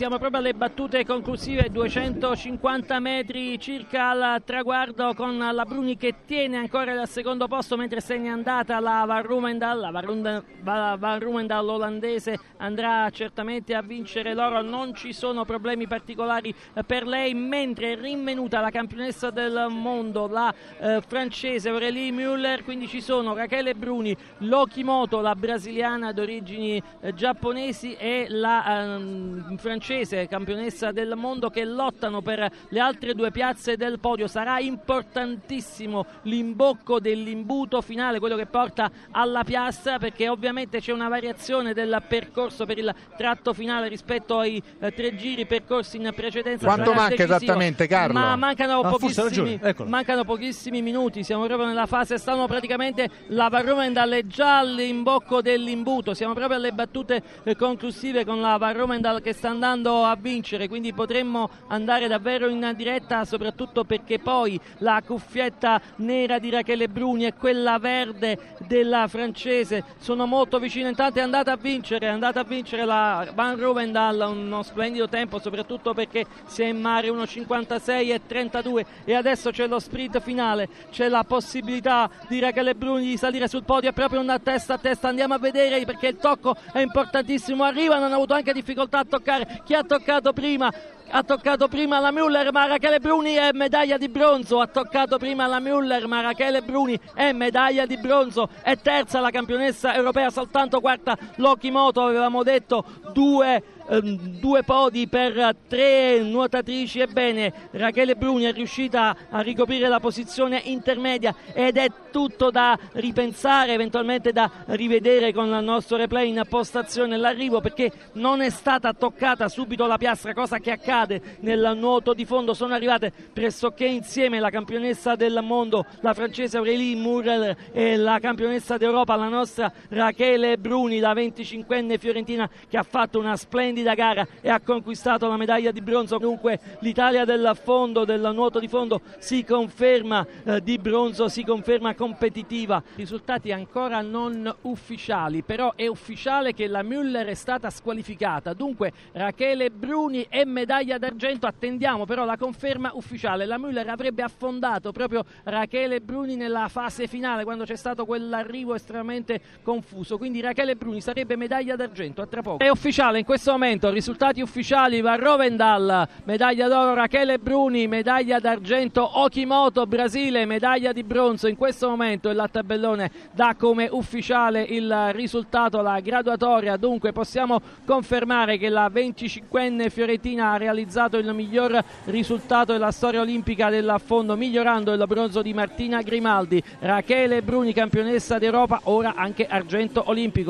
Siamo proprio alle battute conclusive, 250 metri circa al traguardo con la Bruni che tiene ancora il secondo posto mentre se n'è andata la Van Rumendal, la Van Rumendal olandese andrà certamente a vincere l'oro, non ci sono problemi particolari per lei mentre è rinvenuta la campionessa del mondo, la eh, francese Aurélie Müller, quindi ci sono Rachele Bruni, Lokimoto, la brasiliana d'origini eh, giapponesi e la eh, francese francese, campionessa del mondo, che lottano per le altre due piazze del podio. Sarà importantissimo l'imbocco dell'imbuto finale, quello che porta alla piazza, perché ovviamente c'è una variazione del percorso per il tratto finale rispetto ai eh, tre giri percorsi in precedenza. Quanto manca decisivo. esattamente, Carlo? Ma mancano, ah, pochissimi, mancano pochissimi minuti, siamo proprio nella fase, stanno praticamente la Varromendal è già all'imbocco dell'imbuto, siamo proprio alle battute eh, conclusive con la Varromendal che sta andando andando a vincere, quindi potremmo andare davvero in diretta, soprattutto perché poi la cuffietta nera di Rachele Bruni e quella verde della francese sono molto vicine. Intanto è andata a vincere, è andata a vincere la Van Rovendal, uno splendido tempo, soprattutto perché si è in mare 1,56 e 32 e adesso c'è lo sprint finale, c'è la possibilità di Rachele Bruni di salire sul podio, è proprio una testa a testa, andiamo a vedere perché il tocco è importantissimo, arrivano, hanno avuto anche difficoltà a toccare chi ha toccato prima ha toccato prima la Müller ma Rachele Bruni è medaglia di bronzo. Ha toccato prima la Müller ma Rachele Bruni è medaglia di bronzo. È terza la campionessa europea soltanto quarta Lokimoto avevamo detto due Ehm, due podi per tre nuotatrici. Ebbene, Rachele Bruni è riuscita a ricoprire la posizione intermedia ed è tutto da ripensare, eventualmente da rivedere con il nostro replay in postazione. L'arrivo perché non è stata toccata subito la piastra, cosa che accade nel nuoto di fondo. Sono arrivate pressoché insieme la campionessa del mondo, la francese Aurélie Murrell e la campionessa d'Europa, la nostra Rachele Bruni, la 25enne fiorentina che ha fatto una splendida gara e ha conquistato la medaglia di bronzo. Dunque l'Italia del fondo, del nuoto di fondo, si conferma eh, di bronzo, si conferma competitiva. Risultati ancora non ufficiali, però è ufficiale che la Müller è stata squalificata. Dunque Rachele Bruni è medaglia d'argento. Attendiamo però la conferma ufficiale. La Müller avrebbe affondato proprio Rachele Bruni nella fase finale quando c'è stato quell'arrivo estremamente confuso. Quindi Rachele Bruni sarebbe medaglia d'argento a tra poco. È ufficiale in questo momento risultati ufficiali va Rovendal medaglia d'oro Rachele Bruni medaglia d'argento Okimoto Brasile medaglia di bronzo in questo momento il tabellone dà come ufficiale il risultato la graduatoria dunque possiamo confermare che la 25enne fiorentina ha realizzato il miglior risultato della storia olimpica dell'affondo migliorando il bronzo di Martina Grimaldi. Rachele Bruni campionessa d'Europa ora anche argento olimpico